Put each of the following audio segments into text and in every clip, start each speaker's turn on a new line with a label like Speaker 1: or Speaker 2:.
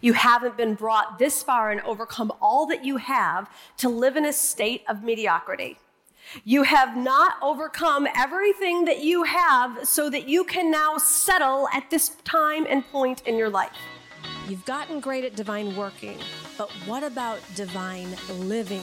Speaker 1: You haven't been brought this far and overcome all that you have to live in a state of mediocrity. You have not overcome everything that you have so that you can now settle at this time and point in your life.
Speaker 2: You've gotten great at divine working, but what about divine living?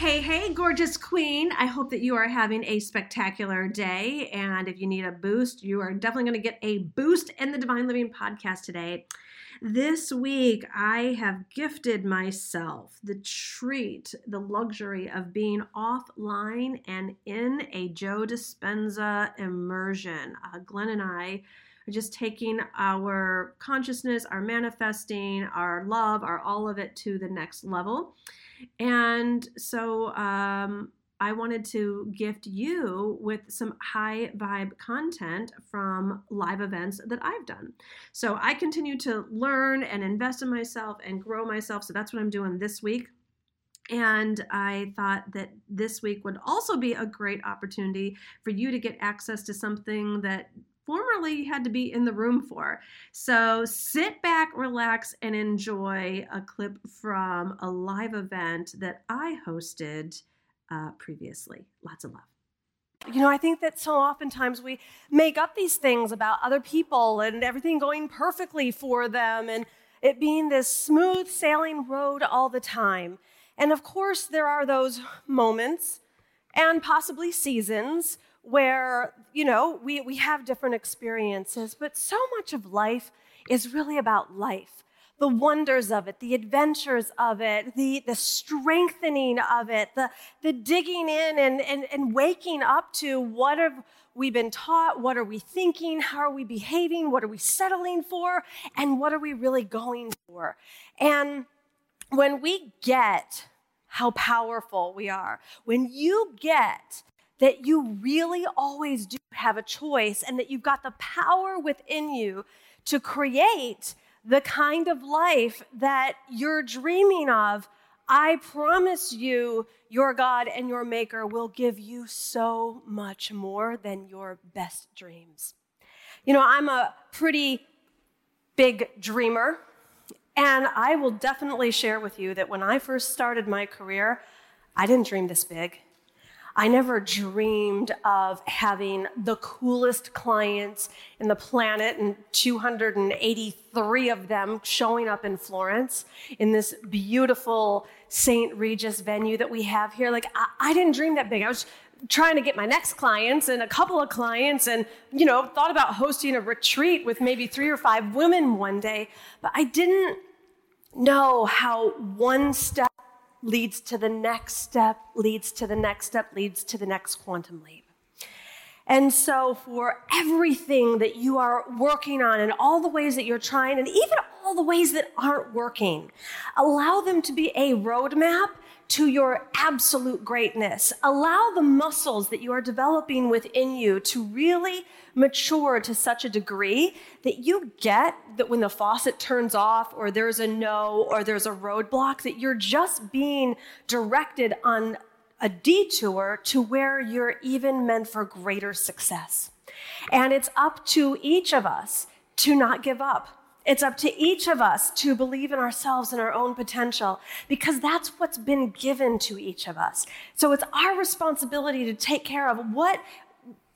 Speaker 1: Hey, hey, gorgeous queen. I hope that you are having a spectacular day. And if you need a boost, you are definitely going to get a boost in the Divine Living podcast today. This week, I have gifted myself the treat, the luxury of being offline and in a Joe Dispenza immersion. Uh, Glenn and I are just taking our consciousness, our manifesting, our love, our all of it to the next level. And so, um, I wanted to gift you with some high vibe content from live events that I've done. So I continue to learn and invest in myself and grow myself. So that's what I'm doing this week. And I thought that this week would also be a great opportunity for you to get access to something that formerly had to be in the room for. So sit back, relax, and enjoy a clip from a live event that I hosted uh, previously. Lots of love. You know, I think that so oftentimes we make up these things about other people and everything going perfectly for them and it being this smooth sailing road all the time. And of course, there are those moments and possibly seasons where, you know, we, we have different experiences, but so much of life is really about life the wonders of it, the adventures of it, the, the strengthening of it, the, the digging in and, and, and waking up to what have we been taught, what are we thinking, how are we behaving, what are we settling for, and what are we really going for. And when we get how powerful we are, when you get that you really always do have a choice and that you've got the power within you to create the kind of life that you're dreaming of, I promise you, your God and your Maker will give you so much more than your best dreams. You know, I'm a pretty big dreamer, and I will definitely share with you that when I first started my career, I didn't dream this big. I never dreamed of having the coolest clients in the planet and 283 of them showing up in Florence in this beautiful St. Regis venue that we have here. Like, I, I didn't dream that big. I was trying to get my next clients and a couple of clients and you know thought about hosting a retreat with maybe three or five women one day but i didn't know how one step leads to the next step, leads to the next step, leads to the next quantum leap. And so, for everything that you are working on and all the ways that you're trying, and even all the ways that aren't working, allow them to be a roadmap to your absolute greatness. Allow the muscles that you are developing within you to really mature to such a degree that you get that when the faucet turns off or there's a no or there's a roadblock, that you're just being directed on a detour to where you're even meant for greater success. And it's up to each of us to not give up it's up to each of us to believe in ourselves and our own potential because that's what's been given to each of us. So it's our responsibility to take care of what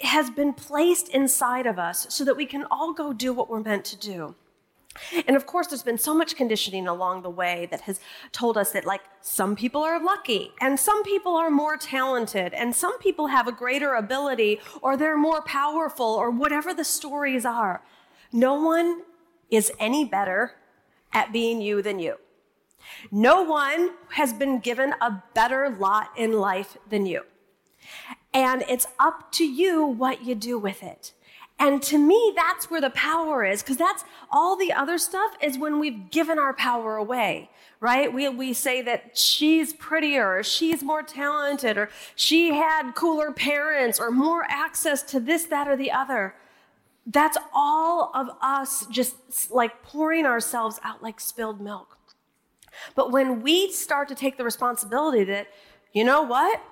Speaker 1: has been placed inside of us so that we can all go do what we're meant to do. And of course, there's been so much conditioning along the way that has told us that, like, some people are lucky and some people are more talented and some people have a greater ability or they're more powerful or whatever the stories are. No one is any better at being you than you. No one has been given a better lot in life than you. And it's up to you what you do with it.
Speaker 2: And to me, that's where the power is, because that's all the other stuff is when we've given our power away, right? We, we say that she's prettier, or she's more talented, or she had cooler parents, or more access to this, that, or the other. That's all of us just like pouring ourselves out like spilled milk. But when we start to take the responsibility that, you know what?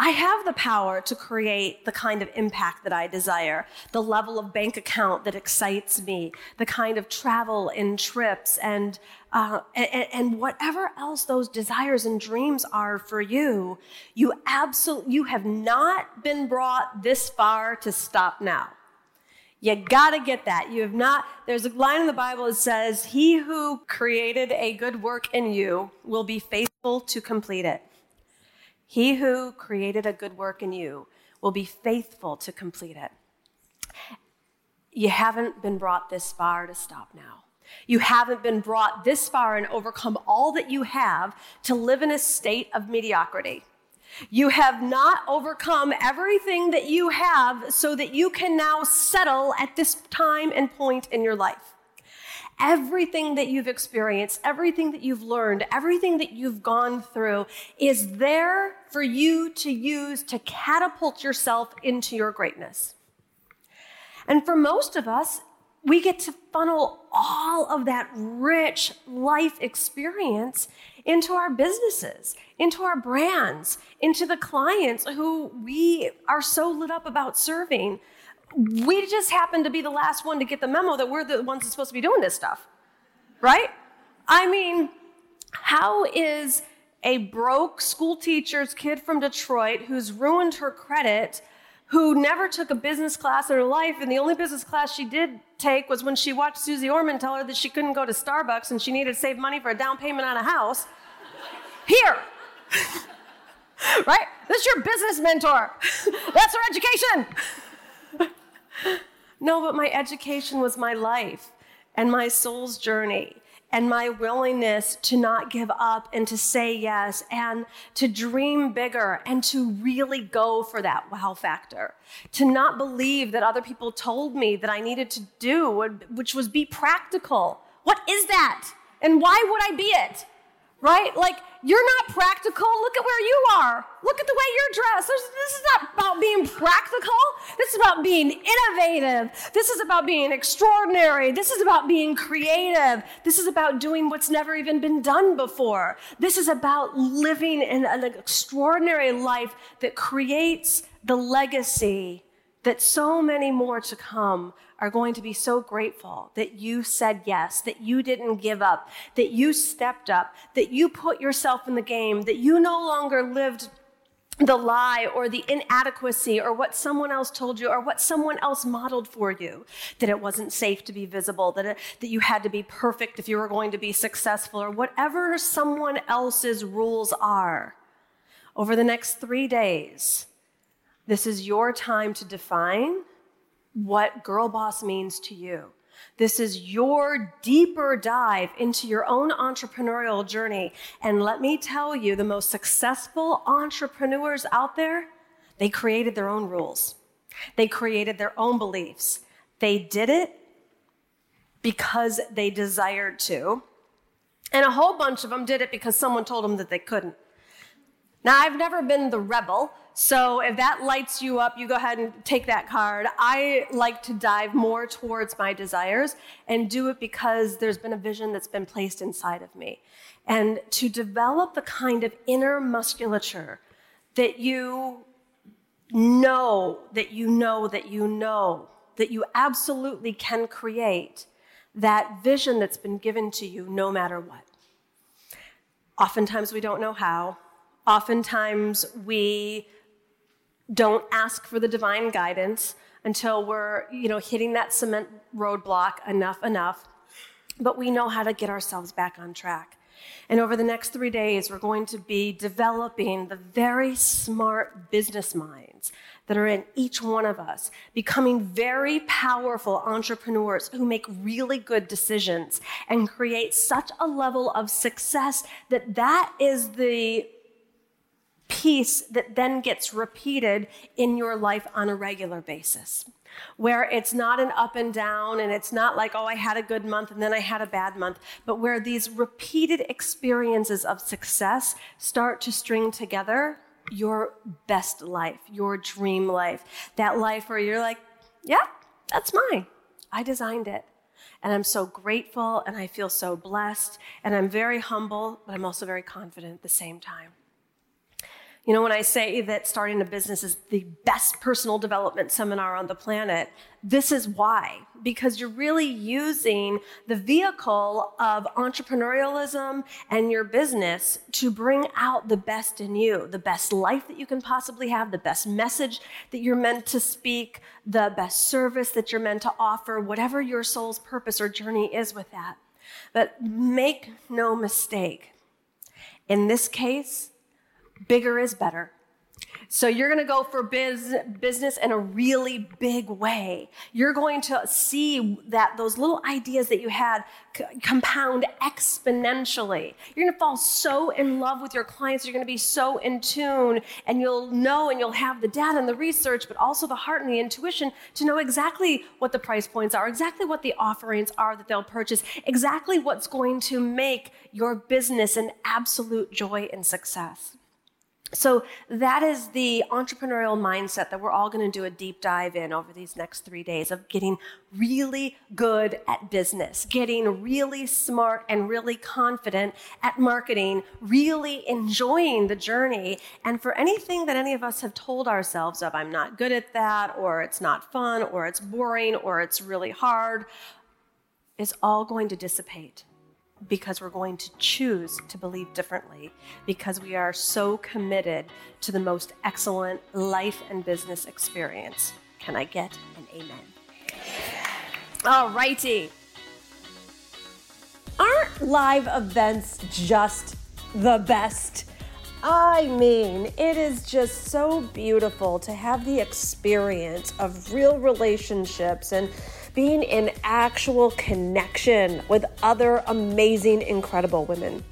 Speaker 2: I have the power to create the kind of impact that I desire, the level of bank account that excites me, the kind of travel and trips, and, uh, and, and whatever else those desires and dreams are for you. You absolutely you have not been brought this far to stop now. You gotta get that. You have not, there's a line in the Bible that says, He who created a good work in you will be faithful to complete it. He who created a good work in you will be faithful to complete it. You haven't been brought this far to stop now. You haven't been brought this far and overcome all that you have to live in a state of mediocrity. You have not overcome everything that you have so that you can now settle at this time and point in your life everything that you've experienced, everything that you've learned, everything that you've gone through is there for you to use to catapult yourself into your greatness. And for most of us, we get to funnel all of that rich life experience into our businesses, into our brands, into the clients who we are so lit up about serving we just happen to be the last one to get the memo that we're the ones that's supposed to be doing this stuff, right? I mean, how is a broke school teacher's kid from Detroit who's ruined her credit, who never took a business class in her life, and the only business class she did take was when she watched Suze Orman tell her that she couldn't go to Starbucks and she needed to save money for a down payment on a house? Here. right? This is your business mentor. That's her education. no, but my education was my life and my soul's journey and my willingness to not give up and to say yes and to dream bigger and to really go for that wow factor. To not believe that other people told me that I needed to do, which was be practical. What is that? And why would I be it? Right? Like, you're not practical. Look at where you are. Look at the way you're dressed. This, is not about being practical. This is about being innovative. This is about being extraordinary. This is about being creative. This is about doing what's never even been done before. This is about living in an extraordinary life that creates the legacy that so many more to come are going to be so grateful that you said yes, that you didn't give up, that you stepped up, that you put yourself in the game, that you no longer lived the lie or the inadequacy or what someone else told you or what someone else modeled for you that it wasn't safe to be visible that, it, that you had to be perfect if you were going to be successful or whatever someone else's rules are over the next three days this is your time to define what girl boss means to you. This is your deeper dive into your own entrepreneurial journey. And let me tell you, the most successful entrepreneurs out there, they created their own rules. They created their own beliefs. They did it because they desired to. And a whole bunch of them did it because someone told them that they couldn't. Now, I've never been the rebel, so if that lights you up, you go ahead and take that card. I like to dive more towards my desires and do it because there's been a vision that's been placed inside of me. And to develop the kind of inner musculature that you know, that you know, that you know, that you absolutely can create that vision that's been given to you no matter what. Oftentimes we don't know how. Oftentimes we don't ask for the divine guidance until we're, you know, hitting that cement roadblock enough, enough. But we know how to get ourselves back on track. And over the next three days, we're going to be developing the very smart business minds that are in each one of us, becoming very powerful entrepreneurs who make really good decisions and create such a level of success that that is the piece that then gets repeated in your life on a regular basis where it's not an up and down and it's not like, oh, I had a good month and then I had a bad month, but where these repeated experiences of success start to string together your best life, your dream life, that life where you're like, yeah, that's mine. I designed it. And I'm so grateful and I feel so blessed and I'm very humble, but I'm also very confident at the same time. You know, when I say that starting a business is the best personal development seminar on the planet, this is why. Because you're really using the vehicle of entrepreneurialism and your business to bring out the best in you, the best life that you can possibly have, the best message that you're meant to speak, the best service that you're meant to offer, whatever your soul's purpose or journey is with that. But make no mistake. In this case, bigger is better. So you're going to go for biz, business in a really big way. You're going to see that those little ideas that you had c- compound exponentially. You're going to fall so in love with your clients. You're going to be so in tune and you'll know and you'll have the data and the research, but also the heart and the intuition to know exactly what the price points are, exactly what the offerings are that they'll purchase, exactly what's going to make your business an absolute joy and success. So that is the entrepreneurial mindset that we're all going to do a deep dive in over these next three days of getting really good at business, getting really smart and really confident at marketing, really enjoying the journey. And for anything that any of us have told ourselves of, I'm not good at that, or it's not fun, or it's boring, or it's really hard, is all going to dissipate because we're going to choose to believe differently because we are so committed to the most excellent life and business experience. Can I get an amen? All righty. Aren't live events just the best? I mean, it is just so beautiful to have the experience of real relationships and being in actual connection with other amazing, incredible women.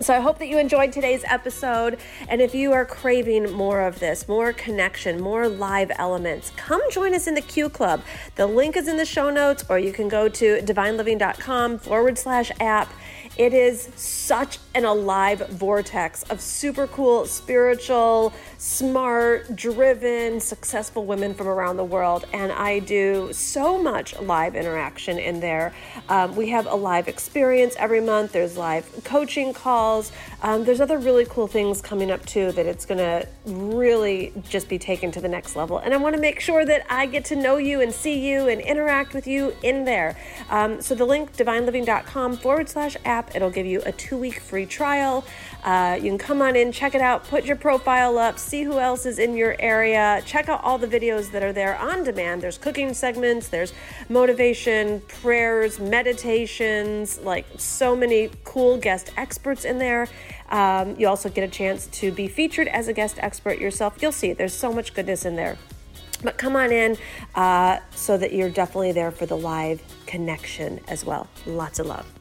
Speaker 2: So I hope that you enjoyed today's episode. And if you are craving more of this, more connection, more live elements, come join us in the Q Club. The link is in the show notes, or you can go to divineliving.com forward slash app it is such an alive vortex of super cool, spiritual, smart, driven, successful women from around the world. And I do so much live interaction in there. Um, we have a live experience every month, there's live coaching calls. Um, there's other really cool things coming up too that it's going to really just be taken to the next level. And I want to make sure that I get to know you and see you and interact with you in there. Um, so the link, divineliving.com forward slash app It'll give you a two week free trial. Uh, you can come on in, check it out, put your profile up, see who else is in your area, check out all the videos that are there on demand. There's cooking segments, there's motivation, prayers, meditations, like so many cool guest experts in there. Um, you also get a chance to be featured as a guest expert yourself. You'll see, there's so much goodness in there. But come on in uh, so that you're definitely there for the live connection as well. Lots of love.